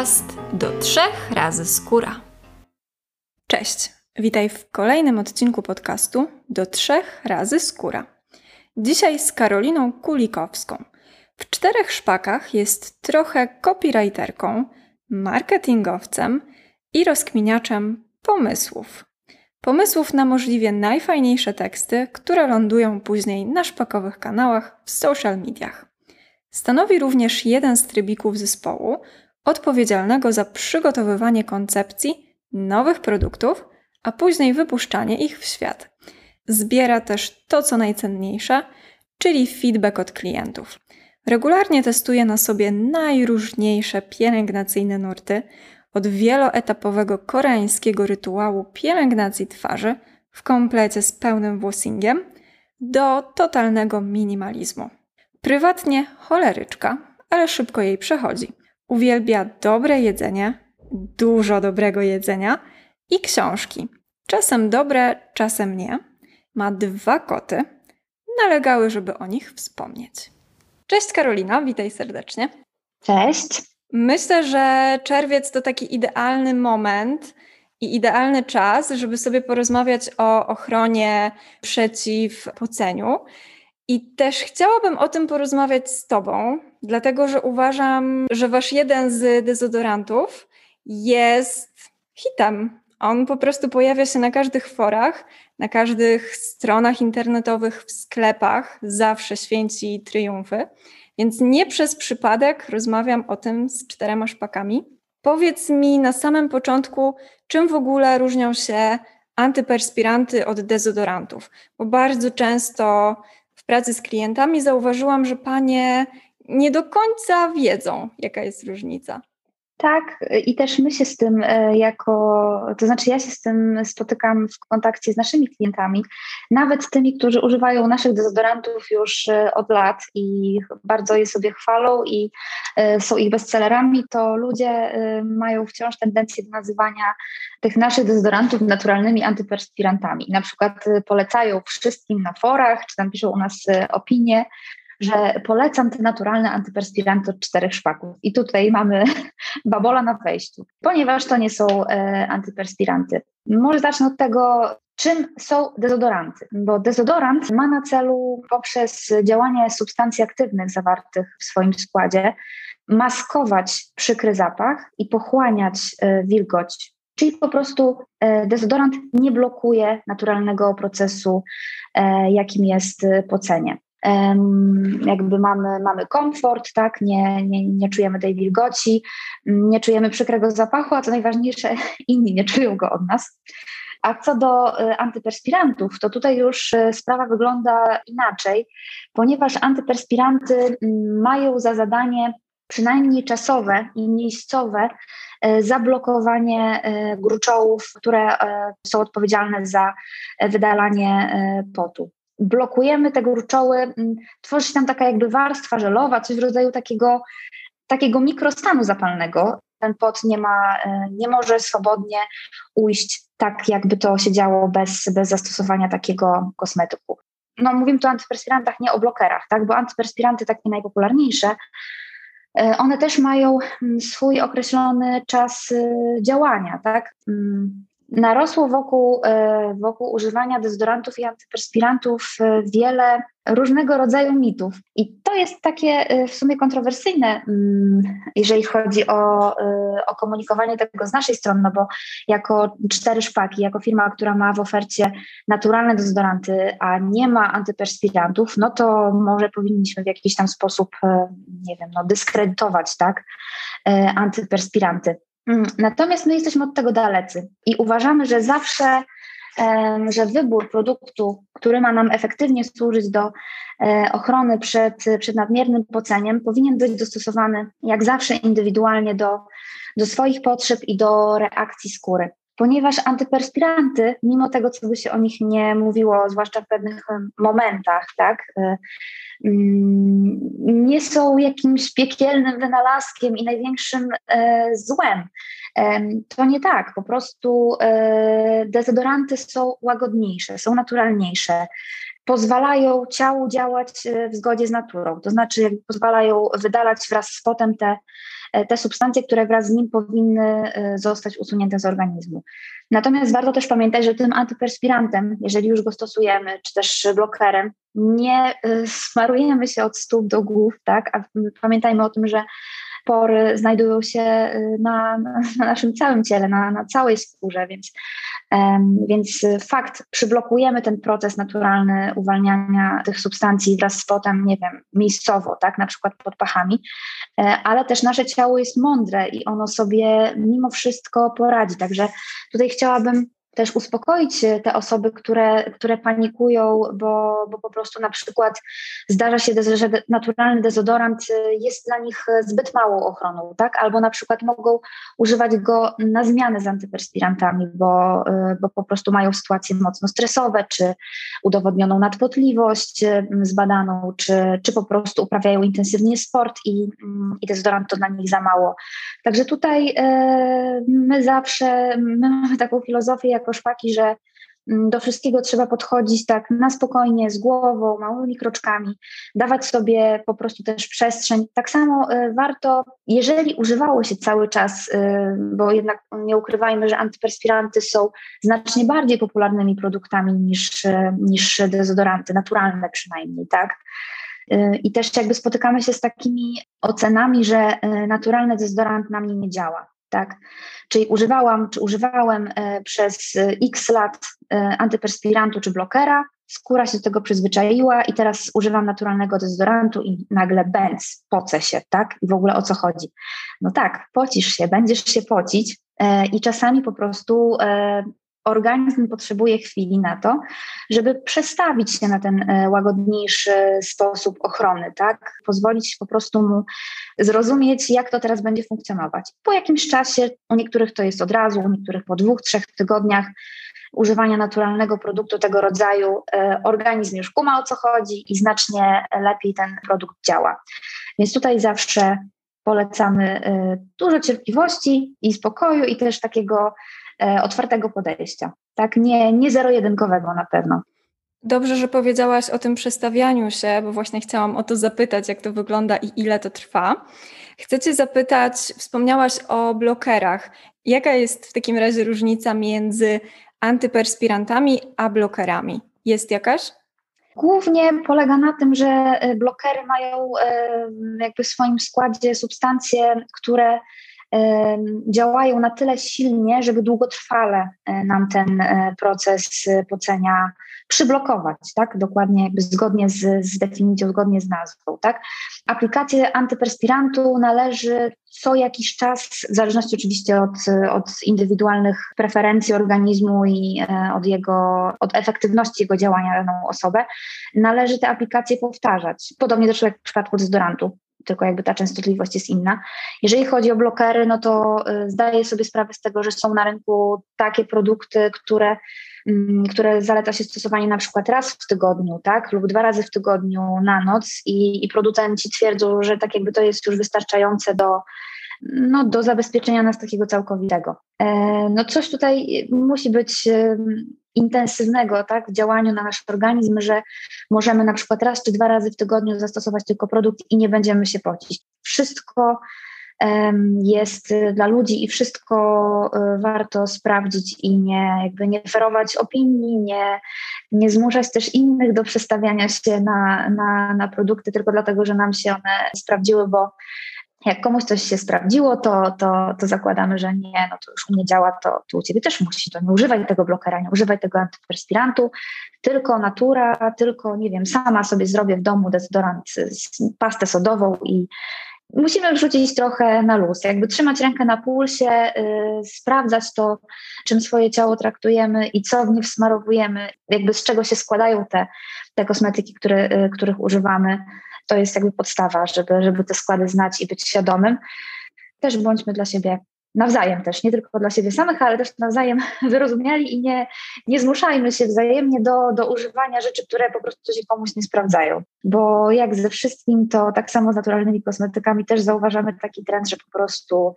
podcast do trzech razy skóra. Cześć, witaj w kolejnym odcinku podcastu do trzech razy skóra. Dzisiaj z Karoliną Kulikowską. W czterech szpakach jest trochę copywriterką, marketingowcem i rozkminiaczem pomysłów. Pomysłów na możliwie najfajniejsze teksty, które lądują później na szpakowych kanałach w social mediach. Stanowi również jeden z trybików zespołu odpowiedzialnego za przygotowywanie koncepcji nowych produktów, a później wypuszczanie ich w świat. Zbiera też to, co najcenniejsze, czyli feedback od klientów. Regularnie testuje na sobie najróżniejsze pielęgnacyjne nurty, od wieloetapowego koreańskiego rytuału pielęgnacji twarzy w komplecie z pełnym włosingiem do totalnego minimalizmu. Prywatnie choleryczka, ale szybko jej przechodzi. Uwielbia dobre jedzenie, dużo dobrego jedzenia i książki. Czasem dobre, czasem nie. Ma dwa koty. Nalegały, żeby o nich wspomnieć. Cześć Karolina, witaj serdecznie. Cześć. Myślę, że czerwiec to taki idealny moment i idealny czas, żeby sobie porozmawiać o ochronie przeciw poceniu. I też chciałabym o tym porozmawiać z Tobą, dlatego że uważam, że Wasz jeden z dezodorantów jest hitem. On po prostu pojawia się na każdych forach, na każdych stronach internetowych, w sklepach, zawsze święci triumfy. Więc nie przez przypadek rozmawiam o tym z czterema szpakami. Powiedz mi na samym początku, czym w ogóle różnią się antyperspiranty od dezodorantów, bo bardzo często w pracy z klientami zauważyłam, że panie nie do końca wiedzą, jaka jest różnica. Tak, i też my się z tym e, jako, to znaczy ja się z tym spotykam w kontakcie z naszymi klientami, nawet tymi, którzy używają naszych dezodorantów już e, od lat i bardzo je sobie chwalą i e, są ich bestsellerami, to ludzie mają wciąż tendencję do nazywania tych naszych dezodorantów naturalnymi antyperspirantami. Na przykład polecają wszystkim na forach, czy tam piszą u nas opinie, że polecam te naturalne antyperspiranty od czterech szpaków. I tutaj mamy babola na wejściu, ponieważ to nie są e, antyperspiranty. Może zacznę od tego, czym są dezodoranty, bo dezodorant ma na celu poprzez działanie substancji aktywnych zawartych w swoim składzie maskować przykry zapach i pochłaniać e, wilgoć Czyli po prostu e, dezodorant nie blokuje naturalnego procesu, jakim jest pocenie jakby mamy, mamy komfort, tak? nie, nie, nie czujemy tej wilgoci, nie czujemy przykrego zapachu, a co najważniejsze, inni nie czują go od nas. A co do e, antyperspirantów, to tutaj już e, sprawa wygląda inaczej, ponieważ antyperspiranty mają za zadanie przynajmniej czasowe i miejscowe e, zablokowanie gruczołów, które są odpowiedzialne za wydalanie potu blokujemy te gruczoły, mm, tworzy się tam taka jakby warstwa żelowa, coś w rodzaju takiego, takiego mikrostanu zapalnego. Ten pot nie, ma, e, nie może swobodnie ujść tak, jakby to się działo bez, bez zastosowania takiego kosmetyku. No, mówimy tu o antyperspirantach, nie o blokerach, tak? bo antyperspiranty takie najpopularniejsze, e, one też mają mm, swój określony czas e, działania, tak? Narosło wokół, e, wokół używania dezodorantów i antyperspirantów e, wiele różnego rodzaju mitów. I to jest takie e, w sumie kontrowersyjne, mm, jeżeli chodzi o, o komunikowanie tego z naszej strony, no bo jako cztery szpaki, jako firma, która ma w ofercie naturalne dezodoranty, a nie ma antyperspirantów, no to może powinniśmy w jakiś tam sposób, nie wiem, no dyskredytować, tak, antyperspiranty. Mm, natomiast my jesteśmy od tego dalecy i uważamy, że zawsze, że wybór produktu, który ma nam efektywnie służyć do e, ochrony przed, przed nadmiernym poceniem, powinien być dostosowany jak zawsze indywidualnie do, do swoich potrzeb i do reakcji skóry. Ponieważ antyperspiranty, mimo tego, co by się o nich nie mówiło, zwłaszcza w pewnych momentach, tak, e, Mm, nie są jakimś piekielnym wynalazkiem i największym e, złem. To nie tak, po prostu dezodoranty są łagodniejsze, są naturalniejsze. Pozwalają ciału działać w zgodzie z naturą, to znaczy pozwalają wydalać wraz z potem te, te substancje, które wraz z nim powinny zostać usunięte z organizmu. Natomiast warto też pamiętać, że tym antyperspirantem, jeżeli już go stosujemy, czy też blokerem, nie smarujemy się od stóp do głów, tak? A pamiętajmy o tym, że pory znajdują się y, na, na naszym całym ciele, na, na całej skórze, więc, więc fakt, przyblokujemy ten proces naturalny uwalniania tych substancji wraz z potem, nie wiem, miejscowo, tak, na przykład pod pachami, e, ale też nasze ciało jest mądre i ono sobie mimo wszystko poradzi. Także tutaj chciałabym też uspokoić te osoby, które, które panikują, bo, bo po prostu na przykład zdarza się, że naturalny dezodorant jest dla nich zbyt małą ochroną, tak? Albo na przykład mogą używać go na zmianę z antyperspirantami, bo, bo po prostu mają sytuacje mocno stresowe, czy udowodnioną nadpotliwość zbadaną, czy, czy po prostu uprawiają intensywnie sport i, i dezodorant to dla nich za mało. Także tutaj e, my zawsze, my mamy taką filozofię, jako szpaki, że mm, do wszystkiego trzeba podchodzić tak na spokojnie, z głową, małymi kroczkami, dawać sobie po prostu też przestrzeń. Tak samo y, warto, jeżeli używało się cały czas, y, bo jednak nie ukrywajmy, że antyperspiranty są znacznie bardziej popularnymi produktami niż, y, niż dezodoranty, naturalne przynajmniej, tak? I też jakby spotykamy się z takimi ocenami, że naturalny dezodorant na mnie nie działa tak? Czyli używałam, czy używałem e, przez e, x lat e, antyperspirantu czy blokera, skóra się do tego przyzwyczaiła i teraz używam naturalnego dezodorantu i nagle bęc, pocę się, tak? I w ogóle o co chodzi? No tak, pocisz się, będziesz się pocić i czasami po prostu organizm potrzebuje chwili na to, żeby przestawić się na ten e, łagodniejszy sposób ochrony, tak? Pozwolić po prostu mu zrozumieć, jak to teraz będzie funkcjonować. Po jakimś czasie, u niektórych to jest od razu, u niektórych po dwóch, trzech tygodniach używania naturalnego produktu tego rodzaju, e, organizm już kuma o co chodzi i znacznie lepiej ten produkt działa. Więc tutaj zawsze polecamy e, dużo cierpliwości i spokoju i też takiego otwartego podejścia, tak? Nie, nie zero-jedynkowego na pewno. Dobrze, że powiedziałaś o tym przestawianiu się, bo właśnie chciałam o to zapytać, jak to wygląda i ile to trwa. Chcę Cię zapytać, wspomniałaś o blokerach. Jaka jest w takim razie różnica między antyperspirantami a blokerami? Jest jakaś? Głównie polega na tym, że e, blokery mają e, jakby w swoim składzie substancje, które działają na tyle silnie, żeby długotrwale e, nam ten e, proces e, pocenia przyblokować, tak? Dokładnie jakby zgodnie z, z definicją, zgodnie z nazwą, tak? Aplikację antyperspirantu należy co jakiś czas, w zależności oczywiście od, od indywidualnych preferencji organizmu i od jego, od efektywności jego działania na daną osobę, należy te aplikacje powtarzać. Podobnie zresztą jak w przypadku dezodorantu tylko jakby ta częstotliwość jest inna. Jeżeli chodzi o blokery, no to y, zdaję sobie sprawę z tego, że są na rynku takie produkty, które, mm, które zaleca się stosowanie na przykład raz w tygodniu, tak, lub dwa razy w tygodniu na noc i, i producenci twierdzą, że tak jakby to jest już wystarczające do, no, do zabezpieczenia nas takiego całkowitego. E, no coś tutaj musi być intensywnego tak, w działaniu na nasz organizm, że możemy na przykład raz czy dwa razy w tygodniu zastosować tylko produkt i nie będziemy się pocić. Wszystko jest dla ludzi i wszystko e, warto sprawdzić i nie, jakby nie ferować opinii, nie, nie zmuszać też innych do przestawiania się na, na, na produkty tylko dlatego, że nam się one sprawdziły, bo jak komuś coś się sprawdziło, to, to, to zakładamy, że nie, no to już u mnie działa, to, to u ciebie też musi, to nie używaj tego blokera, nie używaj tego antyperspirantu, tylko natura, tylko, nie wiem, sama sobie zrobię w domu dezodorant, pastę sodową i musimy wrzucić trochę na luz, jakby trzymać rękę na pulsie, yy, sprawdzać to, czym swoje ciało traktujemy i co w nie wsmarowujemy, jakby z czego się składają te, te kosmetyki, które, yy, których używamy to jest jakby podstawa, żeby, żeby te składy znać i być świadomym. Też bądźmy dla siebie nawzajem też, nie tylko dla siebie samych, ale też nawzajem wyrozumiali i nie, nie zmuszajmy się wzajemnie do, do używania rzeczy, które po prostu się komuś nie sprawdzają. Bo jak ze wszystkim, to tak samo z naturalnymi kosmetykami też zauważamy taki trend, że po prostu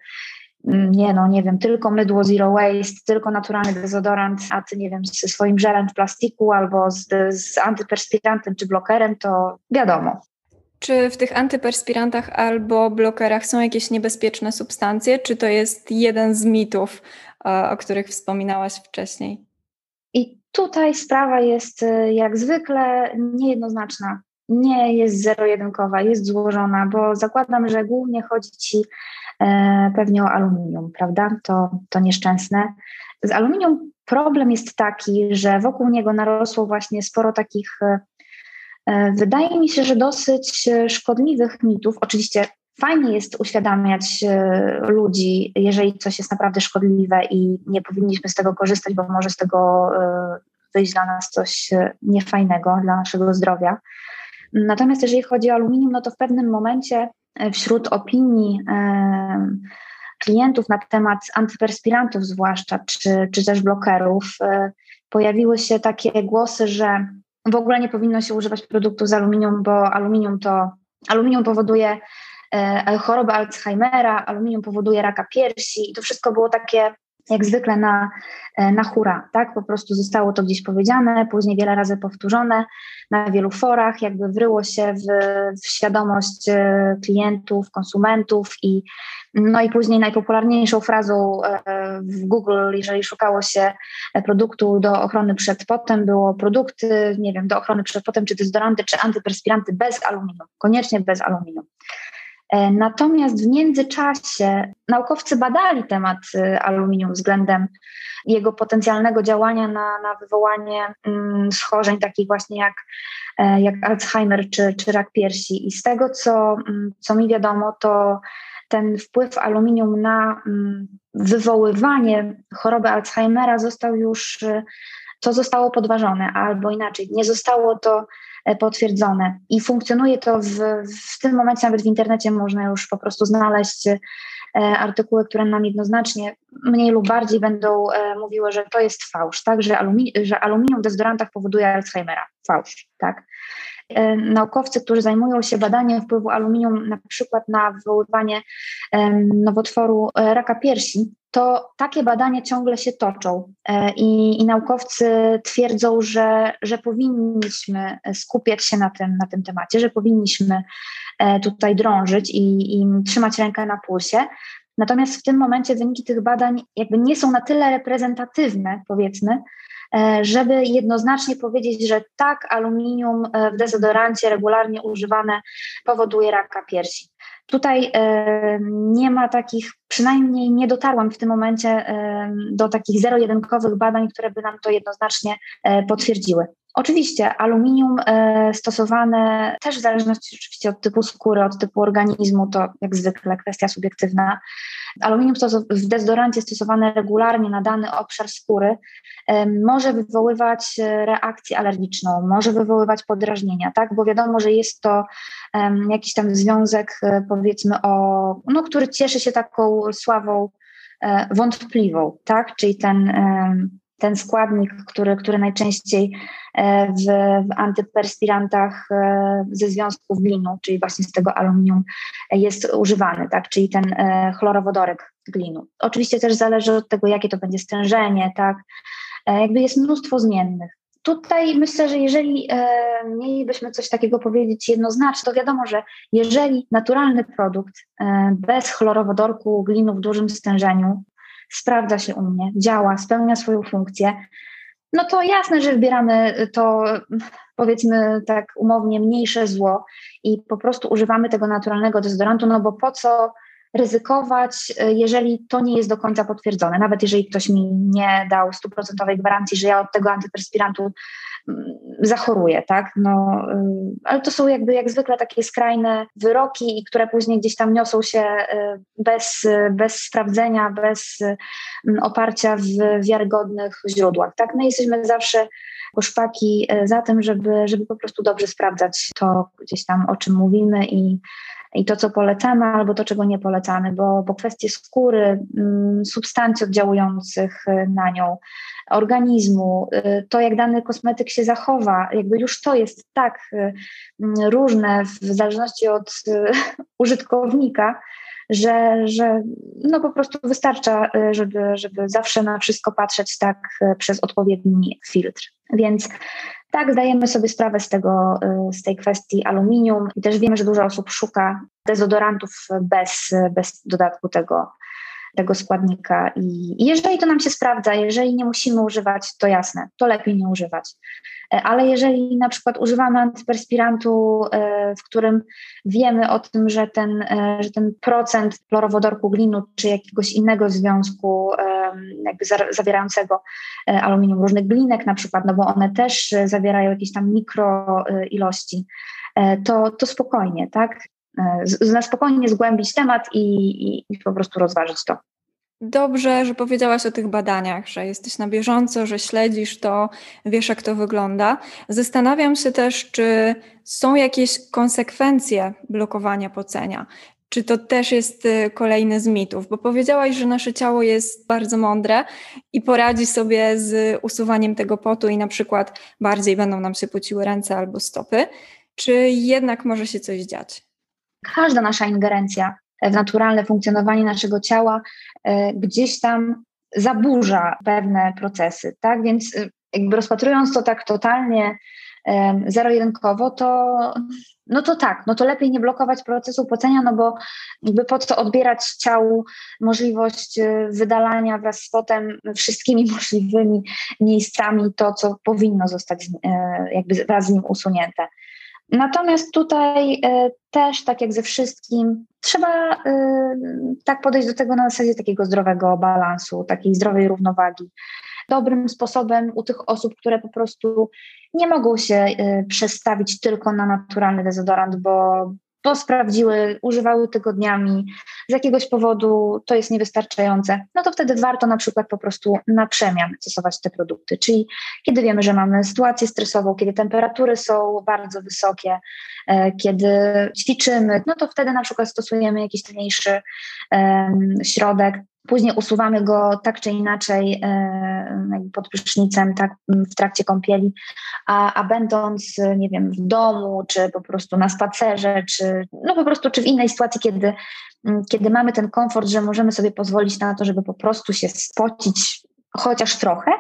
mm, nie no, nie wiem, tylko mydło zero waste, tylko naturalny dezodorant, a ty, nie wiem, ze swoim żelem w plastiku albo z, z antyperspirantem czy blokerem, to wiadomo. Czy w tych antyperspirantach albo blokerach są jakieś niebezpieczne substancje, czy to jest jeden z mitów, o których wspominałaś wcześniej? I tutaj sprawa jest y, jak zwykle niejednoznaczna. Nie jest zero-jedynkowa, jest złożona, bo zakładam, że głównie chodzi ci e, pewnie o aluminium, prawda? To, to nieszczęsne. Z aluminium problem jest taki, że wokół niego narosło właśnie sporo takich, e, e wydaje mi się, że dosyć e, szkodliwych mitów. Oczywiście fajnie jest uświadamiać e, ludzi, jeżeli coś jest naprawdę szkodliwe i nie powinniśmy z tego korzystać, bo może z tego e, wyjść dla nas coś e, niefajnego, dla naszego zdrowia. Natomiast jeżeli chodzi o aluminium, no to w pewnym momencie wśród opinii klientów na temat antyperspirantów zwłaszcza, czy, czy też blokerów, pojawiły się takie głosy, że w ogóle nie powinno się używać produktów z aluminium, bo aluminium to aluminium powoduje E, chorobę Alzheimera, aluminium powoduje raka piersi i to wszystko było takie jak zwykle na, e, na hura, tak? Po prostu zostało to gdzieś powiedziane, później wiele razy powtórzone na wielu forach, jakby wryło się w, w świadomość e, klientów, konsumentów i no i później najpopularniejszą frazą w Google, jeżeli szukało się produktu do ochrony przed potem, było produkty, nie wiem, do ochrony przed potem, czy dezodoranty, czy antyperspiranty bez aluminium, koniecznie bez aluminium. E, natomiast w międzyczasie naukowcy badali temat y, aluminium względem jego potencjalnego działania na, na wywołanie mm, schorzeń takich właśnie jak, e, jak Alzheimer czy, czy rak piersi. I z tego, co, mm, co mi wiadomo, to ten wpływ aluminium na mm, wywoływanie choroby Alzheimera został już, y, to zostało podważone, albo inaczej, nie zostało to E, potwierdzone. I funkcjonuje to w, w tym momencie, nawet w internecie można już po prostu znaleźć e, artykuły, które nam jednoznacznie mniej lub bardziej będą e, mówiły, że to jest fałsz, tak? że, alumi że aluminium w dezodorantach powoduje Alzheimera. Fałsz, tak? Naukowcy, którzy zajmują się badaniem wpływu aluminium na przykład na wywoływanie nowotworu raka piersi, to takie badania ciągle się toczą e, i, i, naukowcy twierdzą, że, że powinniśmy skupiać się na tym, na tym temacie, że powinniśmy e, tutaj drążyć i, i trzymać rękę na pulsie. Natomiast w tym momencie wyniki tych badań jakby nie są na tyle reprezentatywne, powiedzmy, e, żeby jednoznacznie powiedzieć, że tak, aluminium w dezodorancie regularnie używane powoduje raka piersi. Tutaj nie ma takich, przynajmniej nie dotarłam w tym momencie do takich zero-jedynkowych badań, które by nam to jednoznacznie e, potwierdziły. Oczywiście aluminium e, stosowane też w zależności oczywiście od typu skóry, od typu organizmu, to jak zwykle kwestia subiektywna. Aluminium w dezodorancie stosowane regularnie na dany obszar skóry może wywoływać e, reakcję alergiczną, może wywoływać podrażnienia, tak? Bo wiadomo, że jest to jakiś tam związek, e, powiedzmy, o, no, który cieszy się taką sławą wątpliwą, tak? Czyli ten ten składnik, który, który najczęściej e, w, w antyperspirantach e, ze związków glinu, czyli właśnie z tego aluminium e, jest używany, tak? czyli ten chlorowodorek glinu. Oczywiście też zależy od tego, jakie to będzie stężenie, tak? Jakby jest mnóstwo zmiennych. Tutaj myślę, że jeżeli e, mielibyśmy coś takiego powiedzieć jednoznacznie, to wiadomo, że jeżeli naturalny produkt e, bez chlorowodorku glinu w dużym stężeniu sprawdza się u mnie, działa, spełnia swoją funkcję, no to jasne, że wybieramy to powiedzmy tak umownie mniejsze zło i po prostu używamy tego naturalnego dezodorantu, no bo po co ryzykować, jeżeli to nie jest do końca potwierdzone. Nawet jeżeli ktoś mi nie dał stuprocentowej gwarancji, że ja od tego antyperspirantu zachoruje, tak? No, y, ale to są jakby jak zwykle takie skrajne wyroki, które później gdzieś tam niosą się y, bez, bez sprawdzenia, bez oparcia w wiarygodnych źródłach, tak? My jesteśmy zawsze szpaki y, za tym, żeby, żeby po prostu dobrze sprawdzać to gdzieś tam, o czym mówimy i i to, co polecamy, albo to, czego nie polecamy, bo, bo kwestie skóry, mm, substancji oddziałujących y, na nią, organizmu, y, to jak dany kosmetyk się zachowa, jakby już to jest tak y, mm, różne w zależności od użytkownika, że, że no po prostu wystarcza, żeby, żeby zawsze na wszystko patrzeć tak przez odpowiedni filtr. Więc tak, zdajemy sobie sprawę z, tego, z tej kwestii aluminium i też wiemy, że dużo osób szuka dezodorantów bez, bez dodatku tego, tego składnika. I jeżeli to nam się sprawdza, jeżeli nie musimy używać, to jasne, to lepiej nie używać. E, ale jeżeli na przykład używamy antyperspirantu, e, w którym wiemy o tym, że ten, e, że ten procent chlorowodorku glinu czy jakiegoś innego związku jakby zawierającego aluminium, różnych glinek na przykład, no bo one też zawierają jakieś tam mikro ilości, to, to spokojnie, tak? Na spokojnie zgłębić temat i, i, i po prostu rozważyć to. Dobrze, że powiedziałaś o tych badaniach, że jesteś na bieżąco, że śledzisz to, wiesz jak to wygląda. Zastanawiam się też, czy są jakieś konsekwencje blokowania pocenia. Czy to też jest y, kolejny z mitów? Bo powiedziałaś, że nasze ciało jest bardzo mądre i poradzi sobie z usuwaniem tego potu i na przykład bardziej będą nam się pociły ręce albo stopy. Czy jednak może się coś dziać? Każda nasza ingerencja w naturalne funkcjonowanie naszego ciała e, gdzieś tam zaburza pewne procesy, tak? Więc e, jakby rozpatrując to tak totalnie zero-jedynkowo, to no to tak, no to lepiej nie blokować procesu pocenia, no bo jakby po co odbierać ciału możliwość e, wydalania wraz z potem wszystkimi możliwymi miejscami to, co powinno zostać jakby wraz z nim usunięte. Natomiast tutaj e, też, tak jak ze wszystkim, trzeba e, tak podejść do tego na zasadzie takiego zdrowego balansu, takiej zdrowej równowagi. Dobrym sposobem u tych osób, które po prostu nie mogą się e, przestawić tylko na naturalny dezodorant, bo to sprawdziły, używały tygodniami, z jakiegoś powodu to jest niewystarczające, no to wtedy warto na przykład po prostu na przemian stosować te produkty. Czyli kiedy wiemy, że mamy sytuację stresową, kiedy temperatury są bardzo wysokie, e, kiedy ćwiczymy, no to wtedy na przykład stosujemy jakiś mniejszy środek, Później usuwamy go tak czy inaczej e, pod prysznicem, tak w trakcie kąpieli, a, a będąc, nie wiem, w domu, czy po prostu na spacerze, czy no po prostu, czy w innej sytuacji, kiedy, kiedy mamy ten komfort, że możemy sobie pozwolić na to, żeby po prostu się spocić chociaż trochę,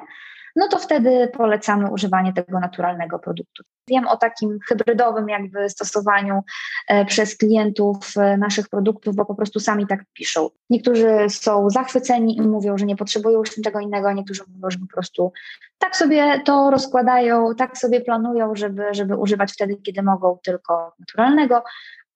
no to wtedy polecamy używanie tego naturalnego produktu. Wiem o takim hybrydowym jakby stosowaniu e, przez klientów e, naszych produktów, bo po prostu sami tak piszą. Niektórzy są zachwyceni i mówią, że nie potrzebują już niczego innego, a niektórzy mówią, że po prostu tak sobie to rozkładają, tak sobie planują, żeby, żeby używać wtedy, kiedy mogą tylko naturalnego,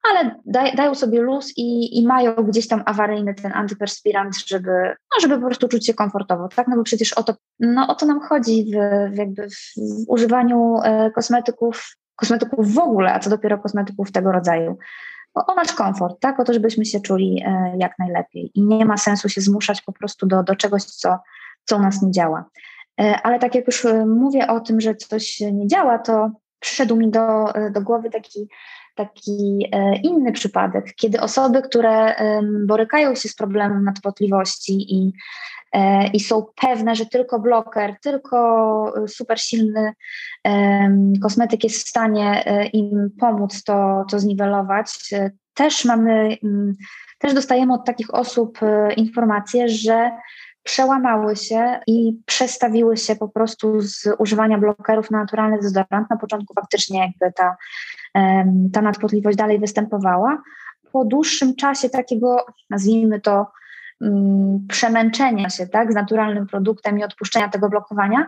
ale daj, dają sobie luz i, i mają gdzieś tam awaryjny ten antyperspirant, żeby, no, żeby po prostu czuć się komfortowo, tak? No bo przecież o to, no, o to nam chodzi w, w jakby w, w używaniu e, kosmetyków, kosmetyków w ogóle, a co dopiero kosmetyków tego rodzaju. O, o nasz komfort, tak? O to, żebyśmy się czuli e, jak najlepiej i nie ma sensu się zmuszać po prostu do, do czegoś, co, co u nas nie działa. E, ale tak jak już e, mówię o tym, że coś nie działa, to przyszedł mi do, e, do głowy taki taki e, inny przypadek, kiedy osoby, które borykają się z problemem nadpotliwości i, e, i są pewne, że tylko bloker, tylko e, super silny kosmetyk jest w stanie im pomóc to, to zniwelować, też mamy, też dostajemy od takich osób informację, że przełamały się i przestawiły się po prostu z używania blokerów na naturalny dezodorant. Na początku faktycznie jakby ta, ta nadpotliwość dalej występowała. Po dłuższym czasie takiego, nazwijmy to, um, przemęczenia się tak, z naturalnym produktem i odpuszczenia tego blokowania,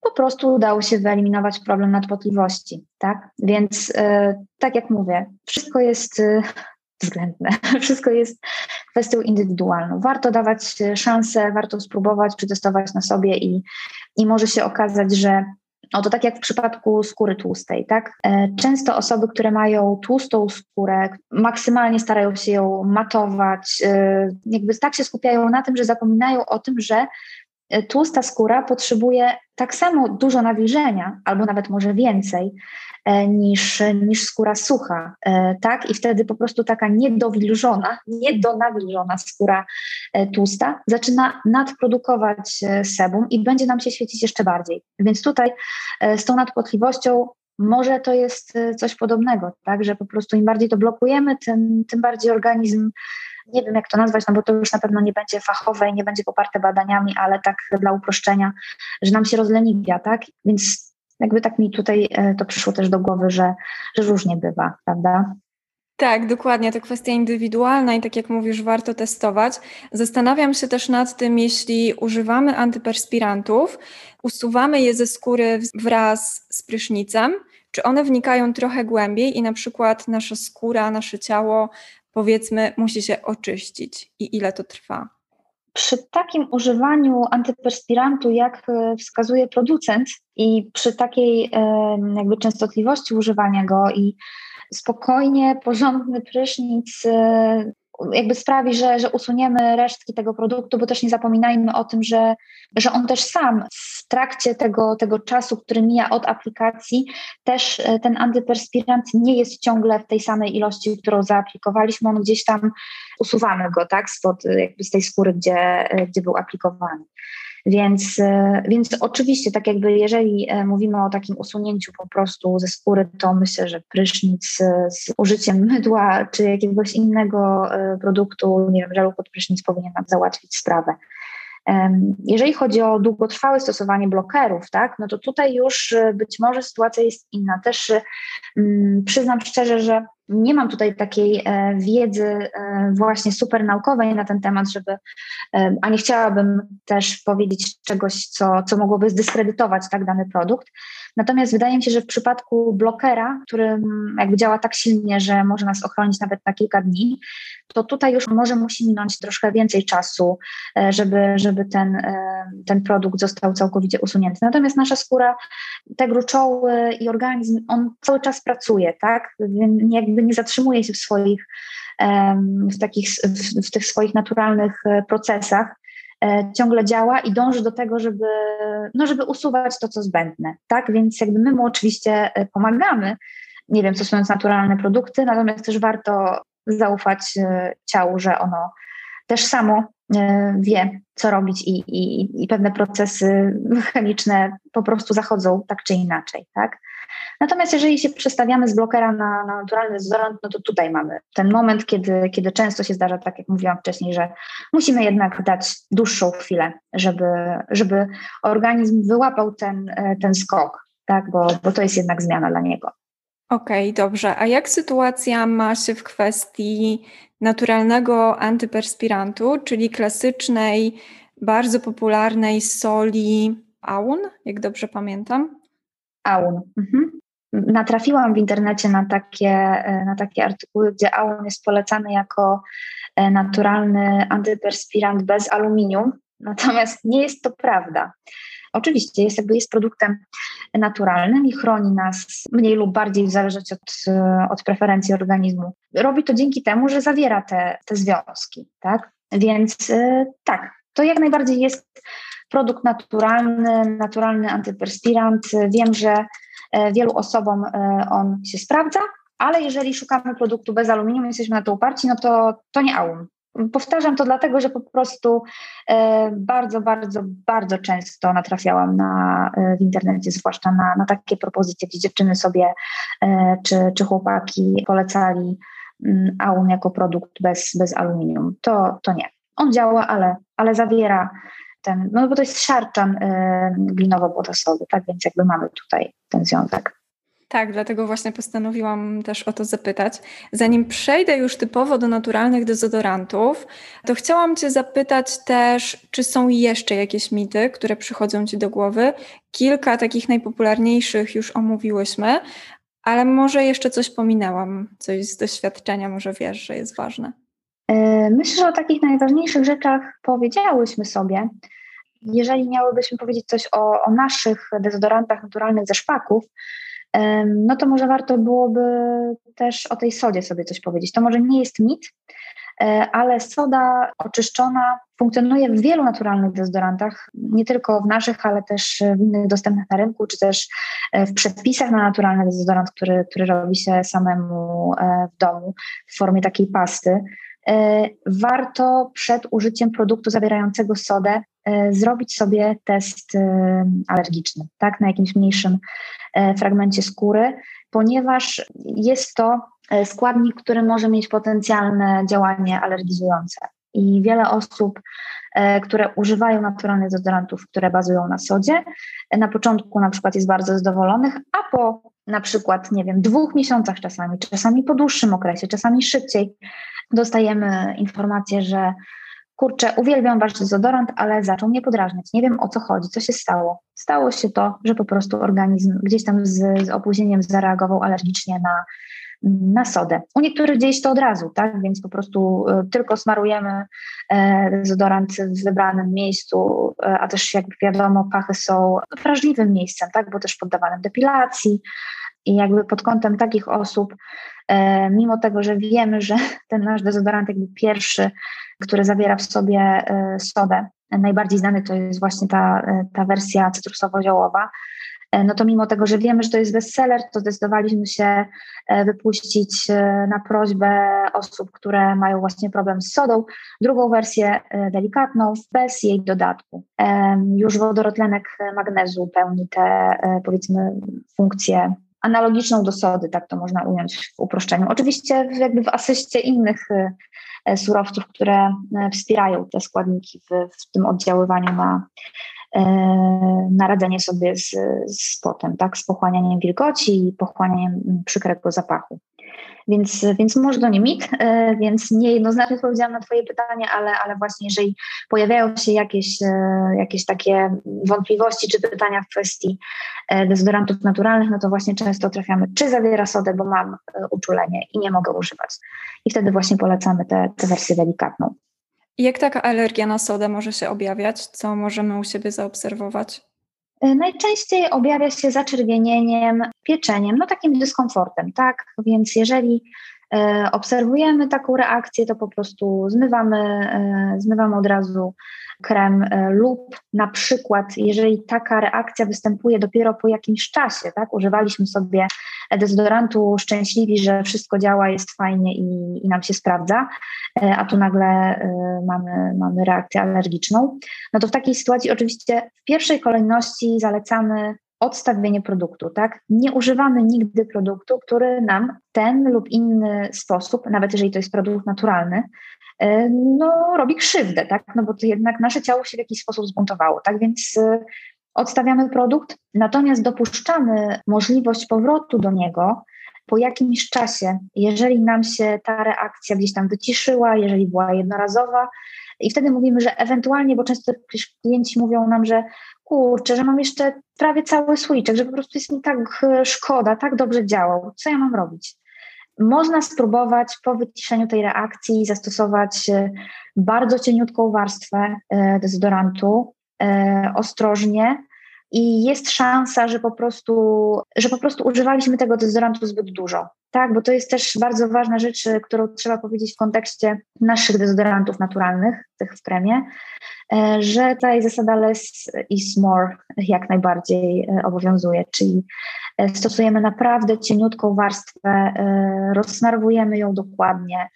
po prostu udało się wyeliminować problem nadpotliwości. Tak? Więc y, tak jak mówię, wszystko jest y, względne. Wszystko jest kwestią indywidualną. Warto dawać szansę, warto spróbować, przetestować na sobie i, i może się okazać, że no to tak jak w przypadku skóry tłustej, tak? E, często osoby, które mają tłustą skórę, maksymalnie starają się ją matować, e, jakby tak się skupiają na tym, że zapominają o tym, że tłusta skóra potrzebuje tak samo dużo nawilżenia, albo nawet może więcej, E, niż, niż skóra sucha, e, tak? I wtedy po prostu taka niedowilżona, niedonawilżona skóra e, tłusta zaczyna nadprodukować sebum i będzie nam się świecić jeszcze bardziej. Więc tutaj z tą nadpłatliwością może to jest coś podobnego, tak, że po prostu im bardziej to blokujemy, tym, tym bardziej organizm nie wiem jak to nazwać, no bo to już na pewno nie będzie fachowe i nie będzie poparte badaniami, ale tak dla uproszczenia, że nam się rozleniwia, tak? Więc jakby tak mi tutaj to przyszło też do głowy, że, że różnie bywa, prawda? Tak, dokładnie. To kwestia indywidualna i tak jak mówisz, warto testować. Zastanawiam się też nad tym, jeśli używamy antyperspirantów, usuwamy je ze skóry wraz z prysznicem, czy one wnikają trochę głębiej i na przykład nasza skóra, nasze ciało, powiedzmy, musi się oczyścić i ile to trwa? Przy takim używaniu antyperspirantu, jak e, wskazuje producent, i przy takiej jakby częstotliwości używania go i spokojnie, porządny prysznic e, jakby sprawi, że, że usuniemy resztki tego produktu, bo też nie zapominajmy o tym, że, że on też sam w trakcie tego, tego czasu, który mija od aplikacji, też e, ten antyperspirant nie jest ciągle w tej samej ilości, którą zaaplikowaliśmy, on gdzieś tam usuwamy go, tak, spod, jakby z tej skóry, gdzie, e, gdzie był aplikowany. Więc, e, więc oczywiście, tak jakby jeżeli e, mówimy o takim usunięciu po prostu ze skóry, to myślę, że prysznic e, z użyciem mydła czy jakiegoś innego produktu, nie wiem, żelu pod prysznic powinien nam załatwić sprawę. Jeżeli chodzi o długotrwałe stosowanie blokerów, tak, no to tutaj już być może sytuacja jest inna. Też mm, przyznam szczerze, że nie mam tutaj takiej e, wiedzy e, właśnie super naukowej na ten temat, żeby, a nie chciałabym też powiedzieć czegoś, co, co mogłoby zdyskredytować tak dany produkt. Natomiast wydaje mi się, że w przypadku blokera, który jakby działa tak silnie, że może nas ochronić nawet na kilka dni, to tutaj już może musi minąć troszkę więcej czasu, żeby, żeby ten, ten produkt został całkowicie usunięty. Natomiast nasza skóra, te gruczoły i organizm, on cały czas pracuje, tak? Jakby nie zatrzymuje się w swoich, w, takich, w, w tych swoich naturalnych e, procesach, e, ciągle działa i dąży do tego, żeby, no, żeby usuwać to, co zbędne. Tak? Więc jakby my mu oczywiście e, pomagamy, nie wiem, stosując naturalne produkty, natomiast też warto zaufać ciału, że ono też samo wie, co robić i, i, i pewne procesy chemiczne po prostu zachodzą tak czy inaczej. Tak? Natomiast jeżeli się przestawiamy z blokera na, na naturalny dezodorant, no to tutaj mamy ten moment, kiedy, kiedy często się zdarza, tak jak mówiłam wcześniej, że musimy jednak dać dłuższą chwilę, żeby, żeby organizm wyłapał ten, e, ten skok, tak? bo, bo to jest jednak zmiana dla niego. Okej, okay, dobrze. A jak sytuacja ma się w kwestii naturalnego antyperspirantu, czyli klasycznej, bardzo popularnej soli Aun, jak dobrze pamiętam? Aun. Mhm. Natrafiłam w internecie na takie, e, na takie artykuły, gdzie aun jest polecany jako e, naturalny antyperspirant bez aluminium, natomiast nie jest to prawda. Oczywiście jest jakby jest produktem naturalnym i chroni nas mniej lub bardziej w zależności od, od preferencji organizmu. Robi to dzięki temu, że zawiera te, te związki, tak? Więc tak, to jak najbardziej jest produkt naturalny, naturalny antyperspirant. Wiem, że e, wielu osobom e, on się sprawdza, ale jeżeli szukamy produktu bez aluminium, jesteśmy na to uparci, no to, to nie aum. Powtarzam to dlatego, że po prostu e, bardzo, bardzo, bardzo często natrafiałam na, w internecie, zwłaszcza na, na takie propozycje, gdzie dziewczyny sobie czy, czy chłopaki polecali mm, aum jako produkt bez, bez aluminium. To, to nie. On działa, ale, ale zawiera ten, no bo to jest szarczan y, glinowo-potasowy, tak więc jakby mamy tutaj ten związek. Tak, dlatego właśnie postanowiłam też o to zapytać. Zanim przejdę już typowo do naturalnych dezodorantów, to chciałam Cię zapytać też, czy są jeszcze jakieś mity, które przychodzą Ci do głowy. Kilka takich najpopularniejszych już omówiłyśmy, ale może jeszcze coś pominęłam, coś z doświadczenia, może wiesz, że jest ważne. E, myślę, że o takich najważniejszych rzeczach powiedziałyśmy sobie. Jeżeli miałybyśmy powiedzieć coś o, o naszych dezodorantach naturalnych ze szpaków, no to może warto byłoby też o tej sodzie sobie coś powiedzieć. To może nie jest mit, e, ale soda oczyszczona funkcjonuje w wielu naturalnych dezodorantach, nie tylko w naszych, ale też w innych dostępnych na rynku, czy też e, w przepisach na naturalny dezodorant, który, który robi się samemu w domu w formie takiej pasty. E, warto przed użyciem produktu zawierającego sodę zrobić sobie test alergiczny, tak, na jakimś mniejszym fragmencie skóry, ponieważ jest to składnik, który może mieć potencjalne działanie alergizujące. I wiele osób, które używają naturalnych dezodorantów, które bazują na sodzie, na początku na przykład jest bardzo zadowolonych, a po na przykład, nie wiem, dwóch miesiącach czasami, czasami po dłuższym okresie, czasami szybciej, dostajemy informację, że kurczę, uwielbiam wasz dezodorant, ale zaczął mnie podrażniać. Nie wiem o co chodzi, co się stało. Stało się to, że po prostu organizm gdzieś tam z, z opóźnieniem zareagował alergicznie na, na sodę. U niektórych dzieje się to od razu, tak? Więc po prostu y, tylko smarujemy e, dezodorant w wybranym miejscu, e, a też jak wiadomo, pachy są wrażliwym miejscem, tak? Bo też poddawanym depilacji. I jakby pod kątem takich osób, e, mimo tego, że wiemy, że ten nasz dezodorant jakby pierwszy, który zawiera w sobie sodę, najbardziej znany to jest właśnie ta, ta wersja cytrusowo-ziołowa, E, no to mimo tego, że wiemy, że to jest bestseller, to zdecydowaliśmy się e, wypuścić e, na prośbę osób, które mają właśnie problem z sodą, drugą wersję delikatną, bez jej dodatku. Już wodorotlenek magnezu pełni tę, powiedzmy, funkcję analogiczną do sody, tak to można ująć w uproszczeniu. Oczywiście jakby w asyście innych surowców, które wspierają te składniki w, w tym oddziaływaniu na, E, na radzenie sobie z, z potem, tak, z pochłanianiem wilgoci i pochłanianiem przykrego zapachu. Więc, więc może to nie mit, e, więc niejednoznacznie odpowiedziałam na Twoje pytanie, ale, ale właśnie jeżeli pojawiają się jakieś, e, jakieś takie wątpliwości czy pytania w kwestii dezodorantów naturalnych, no to właśnie często trafiamy, czy zawiera sodę, bo mam uczulenie i nie mogę używać. I wtedy właśnie polecamy tę wersję delikatną. Jak taka alergia na sodę może się objawiać? Co możemy u siebie zaobserwować? E, najczęściej objawia się zaczerwienieniem, pieczeniem, no takim dyskomfortem, tak? Więc jeżeli obserwujemy taką reakcję, to po prostu zmywamy, e, zmywamy od razu krem e, lub na przykład, jeżeli taka reakcja występuje dopiero po jakimś czasie, tak, używaliśmy sobie dezodorantu szczęśliwi, że wszystko działa, jest fajnie i, i nam się sprawdza, e, a tu nagle e, mamy, mamy reakcję alergiczną, no to w takiej sytuacji oczywiście w pierwszej kolejności zalecamy odstawienie produktu, tak? Nie używamy nigdy produktu, który nam ten lub inny sposób, nawet jeżeli to jest produkt naturalny, E, no, robi krzywdę, tak? No bo to jednak nasze ciało się w jakiś sposób zbuntowało, tak? Więc e, odstawiamy produkt, natomiast dopuszczamy możliwość powrotu do niego po jakimś czasie, jeżeli nam się ta reakcja gdzieś tam wyciszyła, jeżeli była jednorazowa, i wtedy mówimy, że ewentualnie, bo często klienci mówią nam, że kurczę, że mam jeszcze prawie cały słoiczek, że po prostu jest mi tak e, szkoda, tak dobrze działał, co ja mam robić? Można spróbować po wyciszeniu tej reakcji zastosować e, bardzo cieniutką warstwę e, dezodorantu, ostrożnie, i jest szansa, że po prostu, że po prostu używaliśmy tego dezodorantu zbyt dużo. Tak, bo to jest też bardzo ważna rzecz, którą trzeba powiedzieć w kontekście naszych dezodorantów naturalnych, tych w kremie, że tutaj zasada less is more jak najbardziej obowiązuje, czyli stosujemy naprawdę cieniutką warstwę, rozsmarowujemy ją dokładnie,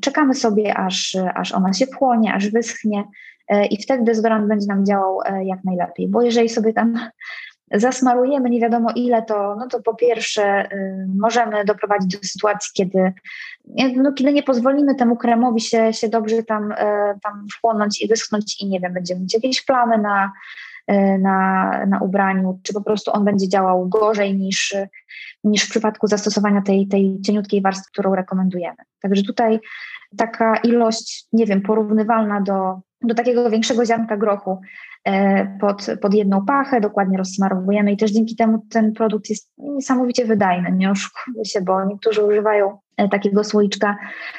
czekamy sobie, aż, aż ona się wchłonie, aż wyschnie, E, i wtedy dezodorant będzie nam działał e, jak najlepiej. Bo jeżeli sobie tam zasmarujemy nie wiadomo ile, to, no to po pierwsze y, możemy doprowadzić do sytuacji, kiedy, no, kiedy nie pozwolimy temu kremowi się, się dobrze tam, tam wchłonąć i wyschnąć i nie wiem, będziemy mieć jakieś plamy na, na, na ubraniu, czy po prostu on będzie działał gorzej niż, niż w przypadku zastosowania tej, tej cieniutkiej warstwy, którą rekomendujemy. Także tutaj taka ilość, nie wiem, porównywalna do do takiego większego ziarnka grochu e, pod, pod jedną pachę, dokładnie rozsmarowujemy i też dzięki temu ten produkt jest niesamowicie wydajny, nie oszukujmy się, bo niektórzy używają e, takiego słoiczka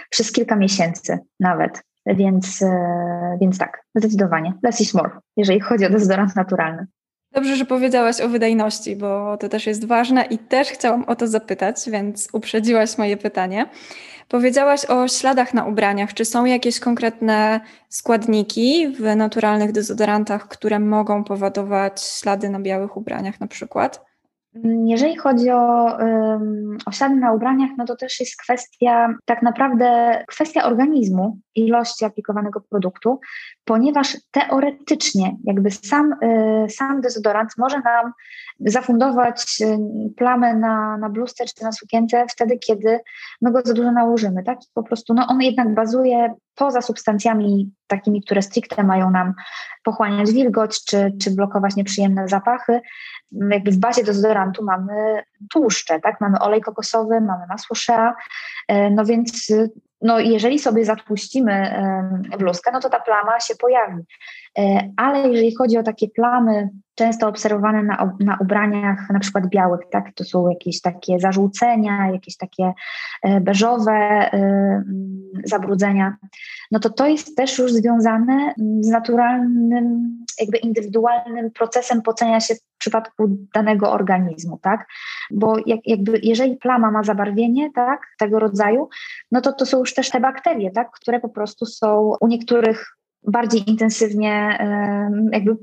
przez kilka miesięcy nawet, więc, e, więc tak, zdecydowanie, less is more, jeżeli chodzi o dezodorant naturalny. Dobrze, że powiedziałaś o wydajności, bo to też jest ważne i też chciałam o to zapytać, więc uprzedziłaś moje pytanie. Powiedziałaś o śladach na ubraniach. Czy są jakieś konkretne składniki w naturalnych dezodorantach, które mogą powodować ślady na białych ubraniach na przykład? Jeżeli chodzi o, ślady na ubraniach, no to też jest kwestia, tak naprawdę kwestia organizmu, ilości aplikowanego produktu, ponieważ teoretycznie jakby sam, y, sam dezodorant może nam zafundować y, plamę na, na bluzce czy na sukience wtedy, kiedy my go za dużo nałożymy, tak? Po prostu no, on jednak bazuje poza substancjami takimi, które stricte mają nam pochłaniać wilgoć czy, czy blokować nieprzyjemne zapachy, jakby w bazie dezodorantu mamy tłuszcze, tak? Mamy olej kokosowy, mamy masło shea, e, no więc no jeżeli sobie zatłuścimy bluzkę, no to ta plama się pojawi. E, ale jeżeli chodzi o takie plamy często obserwowane na, na ubraniach na przykład białych, tak, to są jakieś takie zażółcenia, jakieś takie e, beżowe e, zabrudzenia, no to to jest też już związane z naturalnym, jakby indywidualnym procesem pocenia się w przypadku danego organizmu, tak, bo jak, jakby jeżeli plama ma zabarwienie, tak, tego rodzaju, no to to są już też te bakterie, tak, które po prostu są u niektórych bardziej intensywnie jakby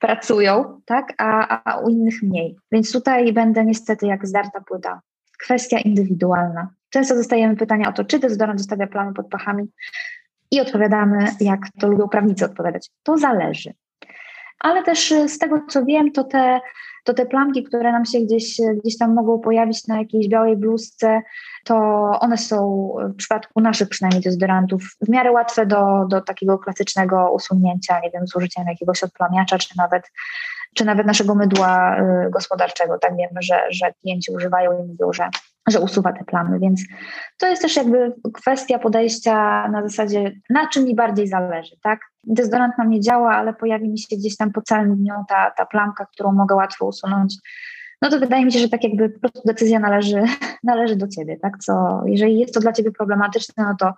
pracują, tak, a, a u innych mniej. Więc tutaj będę niestety jak zdarta płyta. Kwestia indywidualna. Często dostajemy pytania o to, czy dezodorant zostawia plamy pod pachami i odpowiadamy, jak to lubią prawnicy odpowiadać. To zależy. Ale też z tego, co wiem, to te to te plamki, które nam się gdzieś, gdzieś tam mogą pojawić na jakiejś białej bluzce, to one są w przypadku naszych przynajmniej dezodorantów w miarę łatwe do, do takiego klasycznego usunięcia, nie wiem, z użyciem jakiegoś odplamiacza, czy nawet, czy nawet naszego mydła y, gospodarczego. Tak wiemy, że, że klienci używają i mówią, że, że usuwa te plamy, więc to jest też jakby kwestia podejścia na zasadzie, na czym mi bardziej zależy, tak? Dezodorant na mnie działa, ale pojawi mi się gdzieś tam po całym dniu ta, ta plamka, którą mogę łatwo usunąć no to wydaje mi się, że tak jakby po prostu decyzja należy, należy do ciebie, tak? Co, jeżeli jest to dla ciebie problematyczne, no to,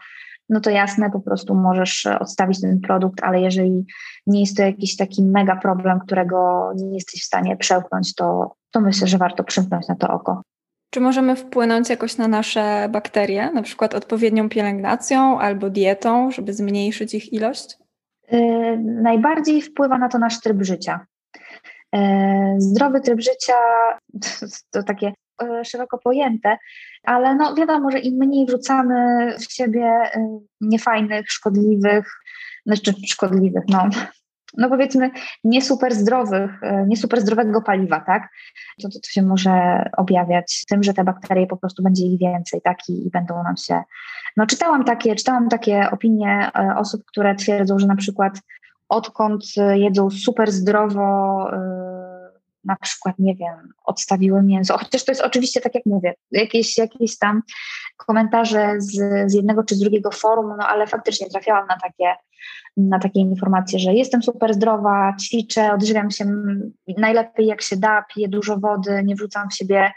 no to jasne, po prostu możesz odstawić ten produkt, ale jeżeli nie jest to jakiś taki mega problem, którego nie jesteś w stanie przełknąć, to, to myślę, że warto przymknąć na to oko. Czy możemy wpłynąć jakoś na nasze bakterie, na przykład odpowiednią pielęgnacją albo dietą, żeby zmniejszyć ich ilość? Yy, najbardziej wpływa na to nasz tryb życia. E, zdrowy tryb życia to takie e, szeroko pojęte, ale no wiadomo, że im mniej wrzucamy w siebie niefajnych, szkodliwych, znaczy szkodliwych, no, no powiedzmy nie super zdrowych, nie super zdrowego paliwa, tak? To, to, to się może objawiać tym, że te bakterie po prostu będzie ich więcej, tak? I, I, będą nam się. No czytałam takie, czytałam takie opinie osób, które twierdzą, że na przykład odkąd jedzą super zdrowo, y, na przykład, nie wiem, odstawiły mięso, chociaż to jest oczywiście, tak jak mówię, jakieś, jakieś tam komentarze z, z jednego czy z drugiego forum, no ale faktycznie trafiałam na takie, na takie informacje, że jestem super zdrowa, ćwiczę, odżywiam się najlepiej jak się da, piję dużo wody, nie wrzucam w siebie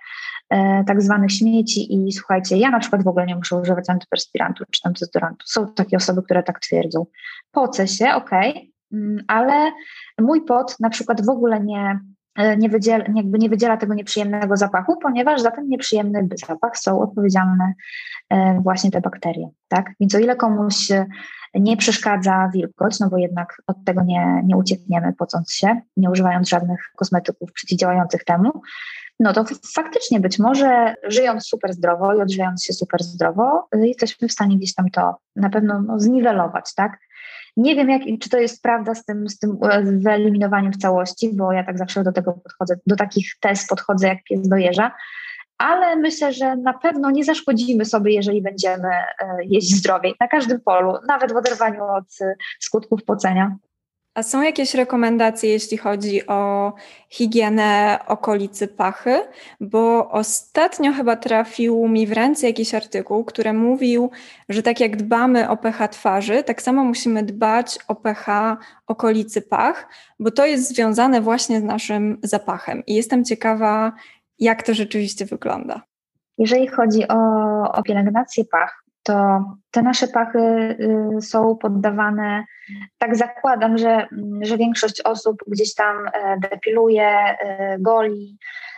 e, tak zwanych śmieci i słuchajcie, ja na przykład w ogóle nie muszę używać antyperspirantu czy antydezodorantu. Są takie osoby, które tak twierdzą. Pocę się, okej, okay, Mm, ale mój pot na przykład w ogóle nie, nie, wydziela, jakby nie wydziela tego nieprzyjemnego zapachu, ponieważ za ten nieprzyjemny zapach są odpowiedzialne e, właśnie te bakterie. Tak? Więc o ile komuś nie przeszkadza wilgoć, no bo jednak od tego nie, nie uciekniemy pocąc się, nie używając żadnych kosmetyków przeciwdziałających temu, no to faktycznie być może żyjąc super zdrowo i odżywiając się super zdrowo, jesteśmy w stanie gdzieś tam to na pewno no, zniwelować, tak? Nie wiem, jak, czy to jest prawda z tym, z tym e, wyeliminowaniem w całości, bo ja tak zawsze do tego podchodzę, do takich test podchodzę jak pies do jeża, ale myślę, że na pewno nie zaszkodzimy sobie, jeżeli będziemy e, jeść zdrowiej na każdym polu, nawet w oderwaniu od e, skutków pocenia. A są jakieś rekomendacje, jeśli chodzi o higienę okolicy pachy? Bo ostatnio chyba trafił mi w ręce jakiś artykuł, który mówił, że tak jak dbamy o pH twarzy, tak samo musimy dbać o pH okolicy pach, bo to jest związane właśnie z naszym zapachem. I jestem ciekawa, jak to rzeczywiście wygląda. Jeżeli chodzi o, o pielęgnację pach, to te nasze pachy y, są poddawane, tak zakładam, że, że większość osób gdzieś tam e, depiluje, e, goli,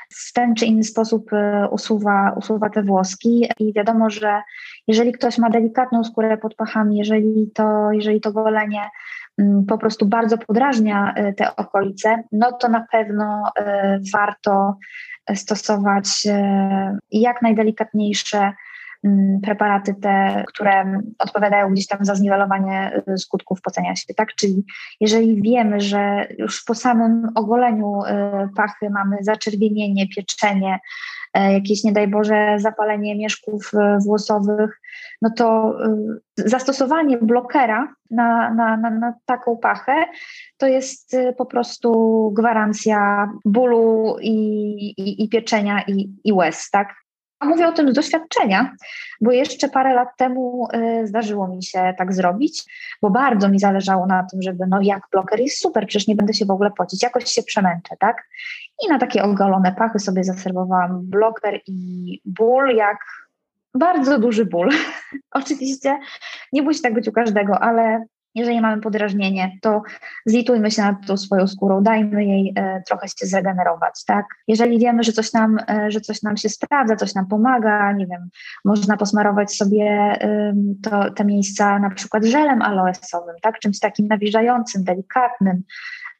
w ten czy inny sposób e, usuwa, usuwa te włoski. I wiadomo, że jeżeli ktoś ma delikatną skórę pod pachami, jeżeli to, jeżeli to golenie mm, po prostu bardzo podrażnia te okolice, no to na pewno warto stosować jak najdelikatniejsze mm, preparaty te, które odpowiadają gdzieś tam za zniwelowanie skutków pocenia się, tak? Czyli jeżeli wiemy, że już po samym ogoleniu pachy mamy zaczerwienienie, pieczenie, E, jakieś, nie daj Boże, zapalenie mieszków włosowych, no to zastosowanie blokera na, na, na, na taką pachę to jest po prostu gwarancja bólu i, i, i pieczenia i, i łez, tak? Mówię o tym z doświadczenia, bo jeszcze parę lat temu y, zdarzyło mi się tak zrobić, bo bardzo mi zależało na tym, żeby no jak bloker jest super, przecież nie będę się w ogóle pocić, jakoś się przemęczę, tak? I na takie ogolone pachy sobie zaserwowałam bloker i ból jak bardzo duży ból. Oczywiście nie musi tak być u każdego, ale jeżeli mamy podrażnienie, to zlitujmy się nad tą swoją skórą, dajmy jej e, trochę się zregenerować, tak? Jeżeli wiemy, że coś nam, e, że coś nam się sprawdza, coś nam pomaga, nie wiem, można posmarować sobie to, te miejsca na przykład żelem aloesowym, tak? Czymś takim nawilżającym, delikatnym,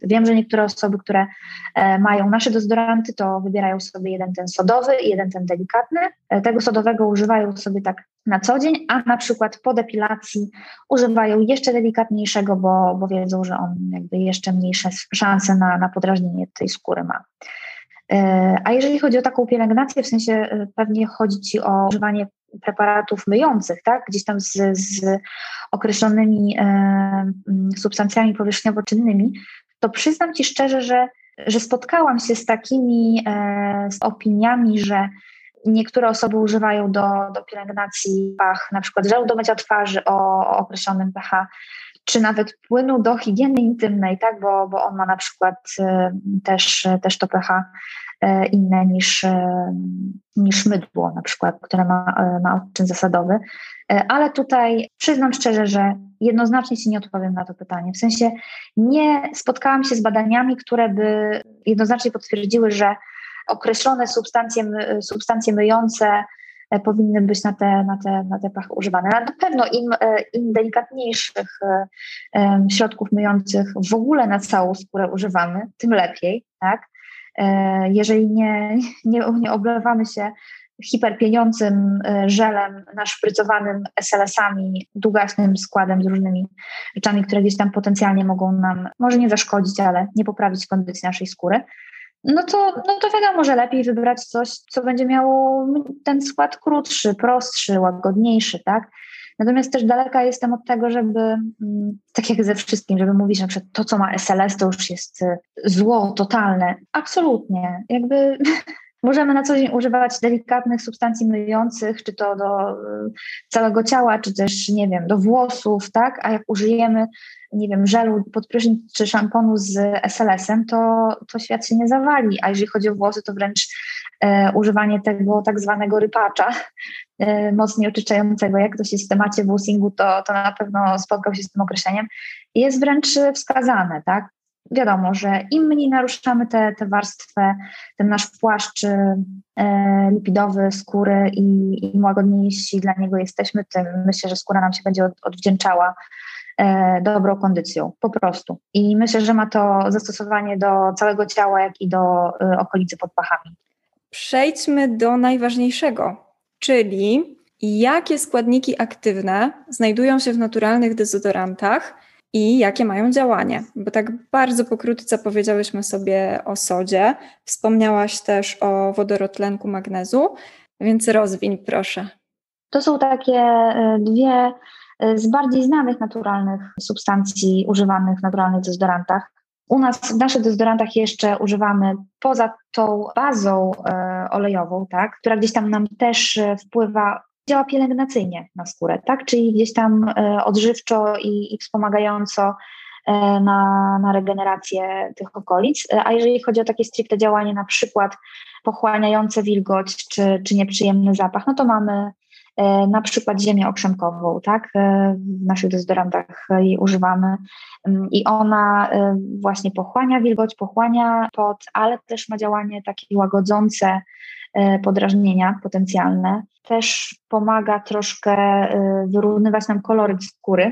Wiem, że niektóre osoby, które e, mają nasze dezodoranty, to wybierają sobie jeden ten sodowy i jeden ten delikatny. E, tego sodowego używają sobie tak na co dzień, a na przykład po depilacji używają jeszcze delikatniejszego, bo, bo wiedzą, że on jakby jeszcze mniejsze szanse na, na podrażnienie tej skóry ma. E, a jeżeli chodzi o taką pielęgnację, w sensie pewnie chodzi Ci o używanie preparatów myjących, tak? gdzieś tam z, z określonymi e, substancjami powierzchniowo-czynnymi, to przyznam Ci szczerze, że, że spotkałam się z takimi e, z opiniami, że niektóre osoby używają do, do pielęgnacji pach, na przykład żelu do mycia twarzy o, o określonym pH, czy nawet płynu do higieny intymnej, tak, bo, bo on ma na przykład e, też, też to pH inne niż, e, niż mydło na przykład, które ma, e, ma odczyn zasadowy. Ale tutaj przyznam szczerze, że jednoznacznie Ci nie odpowiem na to pytanie. W sensie nie spotkałam się z badaniami, które by jednoznacznie potwierdziły, że określone substancje, substancje myjące powinny być na te, na te, na te pachy używane. Na pewno im, im delikatniejszych środków myjących w ogóle na całą skórę używamy, tym lepiej, tak? E, jeżeli nie, nie, nie oblewamy się hiperpieniącym e, żelem naszprycowanym SLS-ami, długaśnym składem z różnymi rzeczami, które gdzieś tam potencjalnie mogą nam, może nie zaszkodzić, ale nie poprawić kondycji naszej skóry, no to, no to wiadomo, że lepiej wybrać coś, co będzie miało ten skład krótszy, prostszy, łagodniejszy, tak? Natomiast też daleka jestem od tego, żeby, mm, tak jak ze wszystkim, żeby mówić, że to, co ma SLS, to już jest y, zło totalne. Absolutnie. Jakby Możemy na co dzień używać delikatnych substancji myjących, czy to do y, całego ciała, czy też, nie wiem, do włosów, tak? A jak użyjemy, nie wiem, żelu pod prysznic czy szamponu z SLS-em, to, to świat się nie zawali. A jeżeli chodzi o włosy, to wręcz e, używanie tego tak zwanego rypacza, e, mocniej oczyszczającego, jak ktoś jest w temacie włosingu, to, to na pewno spotkał się z tym określeniem, jest wręcz wskazane, tak? Wiadomo, że im mniej naruszamy tę te, te warstwę, ten nasz płaszcz e, lipidowy skóry i im łagodniejsi dla niego jesteśmy, tym myślę, że skóra nam się będzie od, odwdzięczała e, dobrą kondycją, po prostu. I myślę, że ma to zastosowanie do całego ciała, jak i do e, okolicy pod pachami. Przejdźmy do najważniejszego, czyli jakie składniki aktywne znajdują się w naturalnych dezodorantach i jakie mają działanie. Bo tak bardzo pokrótce powiedziałyśmy sobie o sodzie, wspomniałaś też o wodorotlenku magnezu, więc rozwiń proszę. To są takie e, dwie e, z bardziej znanych naturalnych substancji używanych w naturalnych dezodorantach. U nas w naszych dezodorantach jeszcze używamy poza tą bazą e, olejową, tak, która gdzieś tam nam też wpływa działa pielęgnacyjnie na skórę, tak? Czyli gdzieś tam e, odżywczo i, i wspomagająco e, na, na regenerację tych okolic. E, a jeżeli chodzi o takie stricte działanie, na przykład pochłaniające wilgoć czy, czy nieprzyjemny zapach, no to mamy na przykład ziemię okrzemkową, tak? W naszych dezodorantach jej używamy mm, i ona właśnie pochłania wilgoć, pochłania pot, ale też ma działanie takie łagodzące podrażnienia potencjalne też pomaga troszkę y, wyrównywać nam koloryt skóry,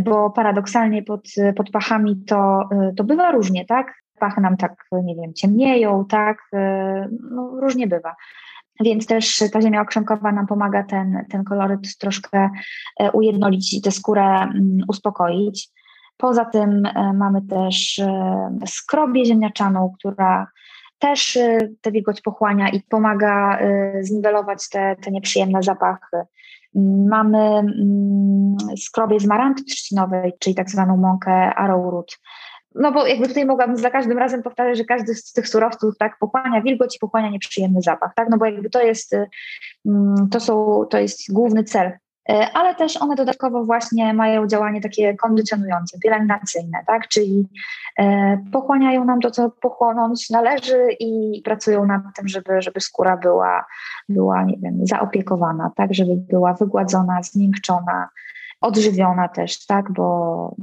bo paradoksalnie pod, pod pachami to, y, to bywa różnie, tak? pachy nam tak, nie wiem, ciemnieją, tak, no, różnie bywa. Więc też ta ziemia okrzemkowa nam pomaga ten, ten koloryt troszkę ujednolicić i tę skórę mm, uspokoić. Poza tym mamy też skrobię ziemniaczaną, która też tę wilgoć pochłania i pomaga zniwelować te, te nieprzyjemne zapachy. Mamy mm, skrobię z maranty trzcinowej, czyli tak zwaną mąkę arrowroot. No bo jakby tutaj mogłabym za każdym razem powtarzać, że każdy z tych surowców tak pochłania wilgoć i pochłania nieprzyjemny zapach, tak? No bo jakby to jest, mm, to są, to jest główny cel ale też one dodatkowo właśnie mają działanie takie kondycjonujące, pielęgnacyjne, tak? czyli e, pochłaniają nam to, co pochłonąć należy i pracują nad tym, żeby, żeby skóra była, była nie wiem, zaopiekowana, tak? żeby była wygładzona, zmiękczona, odżywiona też, tak, bo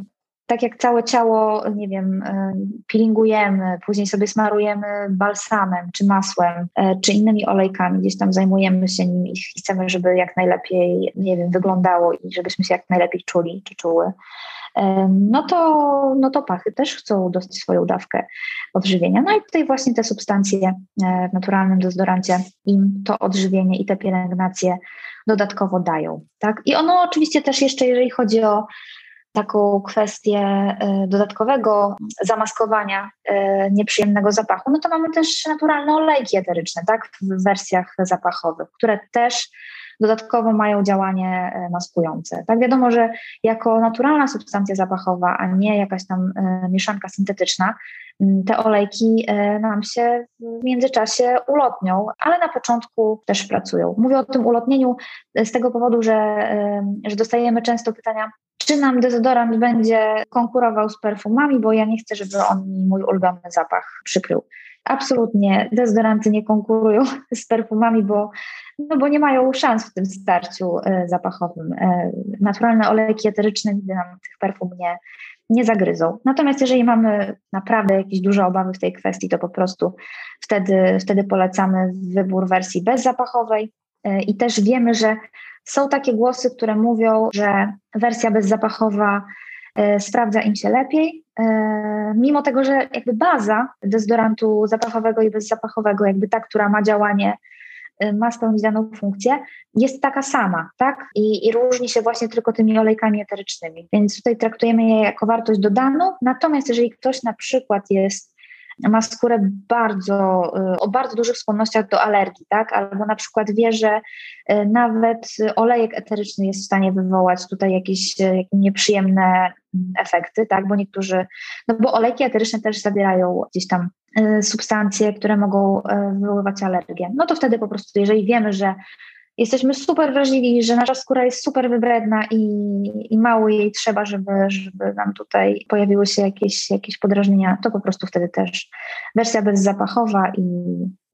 tak jak całe ciało, nie wiem, e, peelingujemy, później sobie smarujemy balsamem, czy masłem, e, czy innymi olejkami, gdzieś tam zajmujemy się nim i chcemy, żeby jak najlepiej, nie wiem, wyglądało i żebyśmy się jak najlepiej czuli, czy czuły. E, no to, no to pachy też chcą dostać swoją dawkę odżywienia. No i tutaj właśnie te substancje w naturalnym dezodorancie im to odżywienie i te pielęgnacje dodatkowo dają. Tak? I ono oczywiście też jeszcze, jeżeli chodzi o taką kwestię e, dodatkowego zamaskowania e, nieprzyjemnego zapachu, no to mamy też naturalne olejki eteryczne, tak, w wersjach zapachowych, które też dodatkowo mają działanie e, maskujące. Tak wiadomo, że jako naturalna substancja zapachowa, a nie jakaś tam mieszanka syntetyczna, te olejki nam się w międzyczasie ulotnią, ale na początku też pracują. Mówię o tym ulotnieniu z tego powodu, że, że dostajemy często pytania, czy nam dezodorant będzie konkurował z perfumami, bo ja nie chcę, żeby on mi mój ulubiony zapach przykrył. Absolutnie dezodoranty nie konkurują z perfumami, bo, no bo nie mają szans w tym starciu e, zapachowym. E, naturalne olejki eteryczne nigdy nam tych perfum nie, nie zagryzą. Natomiast jeżeli mamy naprawdę jakieś duże obawy w tej kwestii, to po prostu wtedy, wtedy polecamy wybór wersji bezzapachowej e, i też wiemy, że są takie głosy, które mówią, że wersja bezzapachowa e, sprawdza im się lepiej, e, mimo tego, że jakby baza dezodorantu zapachowego i bezzapachowego, jakby ta, która ma działanie, e, ma spełnić daną funkcję, jest taka sama, tak? I, I, różni się właśnie tylko tymi olejkami eterycznymi. Więc tutaj traktujemy je jako wartość dodaną. Natomiast jeżeli ktoś na przykład jest ma skórę bardzo, y, o bardzo dużych skłonnościach do alergii, tak? Albo na przykład wie, że y, nawet olejek eteryczny jest w stanie wywołać tutaj jakieś, y, nieprzyjemne mm, efekty, tak? Bo niektórzy, no bo olejki eteryczne też zawierają gdzieś tam substancje, które mogą wywoływać alergię. No to wtedy po prostu, jeżeli wiemy, że jesteśmy super wrażliwi, że nasza skóra jest super wybredna i, i mało jej trzeba, żeby, żeby nam tutaj pojawiły się jakieś, jakieś podrażnienia, to po prostu wtedy też wersja bezzapachowa i,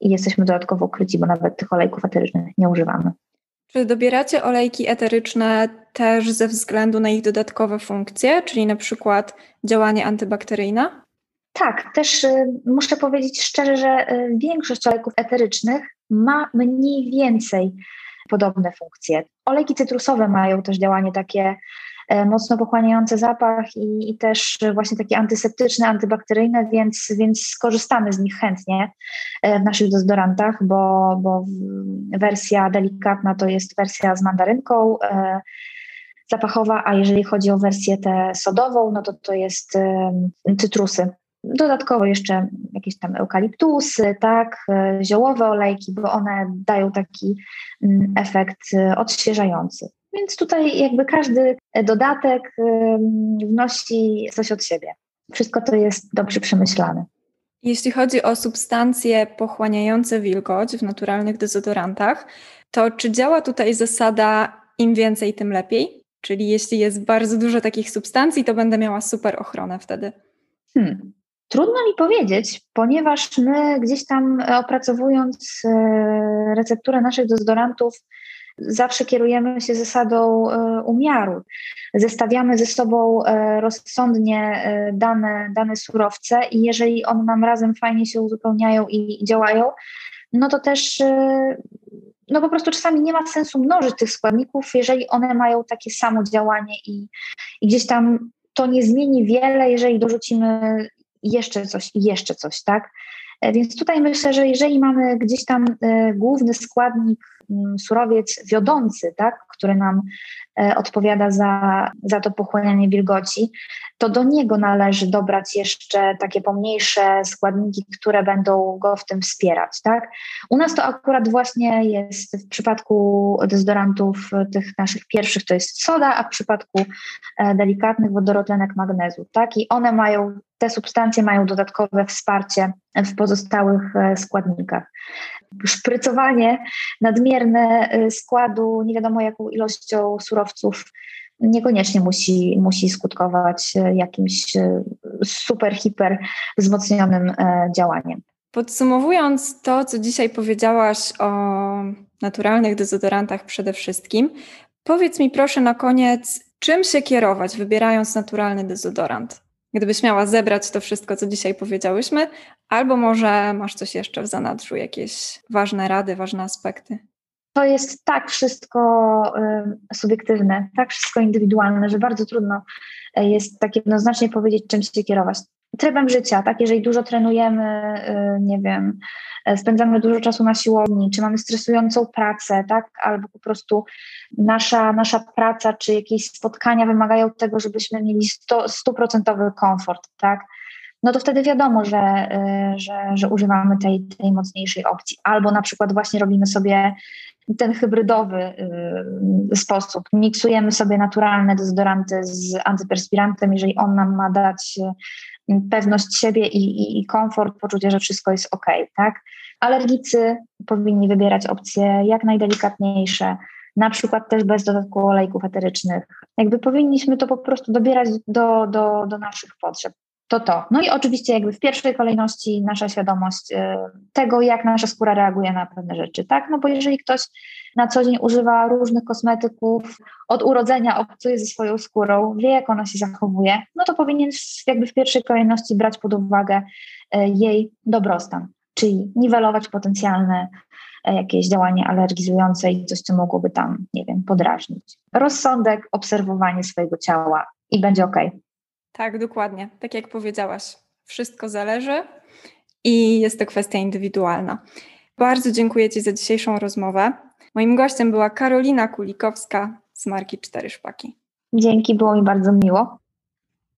i jesteśmy dodatkowo ukryci, bo nawet tych olejków eterycznych nie używamy. Czy dobieracie olejki eteryczne też ze względu na ich dodatkowe funkcje, czyli na przykład działanie antybakteryjne? Tak, też y, muszę powiedzieć szczerze, że y, większość olejków eterycznych ma mniej więcej podobne funkcje. Olejki cytrusowe mają też działanie takie e, mocno pochłaniające zapach i, i, też właśnie takie antyseptyczne, antybakteryjne, więc, więc skorzystamy z nich chętnie e, w naszych dezodorantach, bo, bo wersja delikatna to jest wersja z mandarynką e, zapachowa, a jeżeli chodzi o wersję tę sodową, no to to jest cytrusy Dodatkowo jeszcze jakieś tam eukaliptusy, tak, e, ziołowe olejki, bo one dają taki mm, efekt e, odświeżający. Więc tutaj jakby każdy dodatek wnosi coś od siebie. Wszystko to jest dobrze przemyślane. Jeśli chodzi o substancje pochłaniające wilgoć w naturalnych dezodorantach, to czy działa tutaj zasada im więcej, tym lepiej? Czyli jeśli jest bardzo dużo takich substancji, to będę miała super ochronę wtedy. Hmm. Trudno mi powiedzieć, ponieważ my gdzieś tam e, opracowując e, recepturę naszych dezodorantów, zawsze kierujemy się zasadą e, umiaru. Zestawiamy ze sobą rozsądnie dane, dane surowce i jeżeli one nam razem fajnie się uzupełniają i, działają, no to też no po prostu czasami nie ma sensu mnożyć tych składników, jeżeli one mają takie samo działanie i, i gdzieś tam to nie zmieni wiele, jeżeli dorzucimy jeszcze coś i jeszcze coś, tak? E, więc tutaj myślę, że jeżeli mamy gdzieś tam e, główny składnik, surowiec wiodący, tak, który nam e, odpowiada za, za to pochłanianie wilgoci, to do niego należy dobrać jeszcze takie pomniejsze składniki, które będą go w tym wspierać. Tak? U nas to akurat właśnie jest w przypadku dezodorantów tych naszych pierwszych to jest soda, a w przypadku delikatnych wodorotlenek magnezu. Tak? I one mają te substancje mają dodatkowe wsparcie w pozostałych e, składnikach. Szprycowanie nadmierne e, składu nie wiadomo jaką ilością surowców niekoniecznie musi, musi skutkować e, jakimś super, hiper wzmocnionym działaniem. Podsumowując to, co dzisiaj powiedziałaś o naturalnych dezodorantach przede wszystkim, powiedz mi proszę na koniec, czym się kierować, wybierając naturalny dezodorant? Gdybyś miała zebrać to wszystko, co dzisiaj powiedziałyśmy, albo może masz coś jeszcze w zanadrzu, jakieś ważne rady, ważne aspekty? To jest tak wszystko y, subiektywne, tak wszystko indywidualne, że bardzo trudno y, jest tak jednoznacznie powiedzieć, czym się kierować trybem życia, tak? Jeżeli dużo trenujemy, y, nie wiem, e, spędzamy dużo czasu na siłowni, czy mamy stresującą pracę, tak? Albo po prostu nasza, nasza praca, czy jakieś spotkania wymagają tego, żebyśmy mieli stuprocentowy komfort, tak? No to wtedy wiadomo, że, y, że, że używamy tej, tej mocniejszej opcji. Albo na przykład właśnie robimy sobie ten hybrydowy y, sposób. Miksujemy sobie naturalne dezodoranty z antyperspirantem, jeżeli on nam ma dać pewność siebie i, i, i komfort, poczucie, że wszystko jest ok, tak? Alergicy powinni wybierać opcje jak najdelikatniejsze, na przykład też bez dodatku olejków eterycznych. Jakby powinniśmy to po prostu dobierać do, do, do naszych potrzeb to to. No i oczywiście jakby w pierwszej kolejności nasza świadomość y, tego, jak nasza skóra reaguje na pewne rzeczy, tak? No bo jeżeli ktoś na co dzień używa różnych kosmetyków, od urodzenia obcuje ze swoją skórą, wie jak ona się zachowuje, no to powinien jakby w pierwszej kolejności brać pod uwagę y, jej dobrostan, czyli niwelować potencjalne y, jakieś działanie alergizujące i coś, co mogłoby tam, nie wiem, podrażnić. Rozsądek, obserwowanie swojego ciała i będzie ok. Tak, dokładnie. Tak jak powiedziałaś, wszystko zależy i jest to kwestia indywidualna. Bardzo dziękuję Ci za dzisiejszą rozmowę. Moim gościem była Karolina Kulikowska z marki Cztery Szpaki. Dzięki, było mi bardzo miło.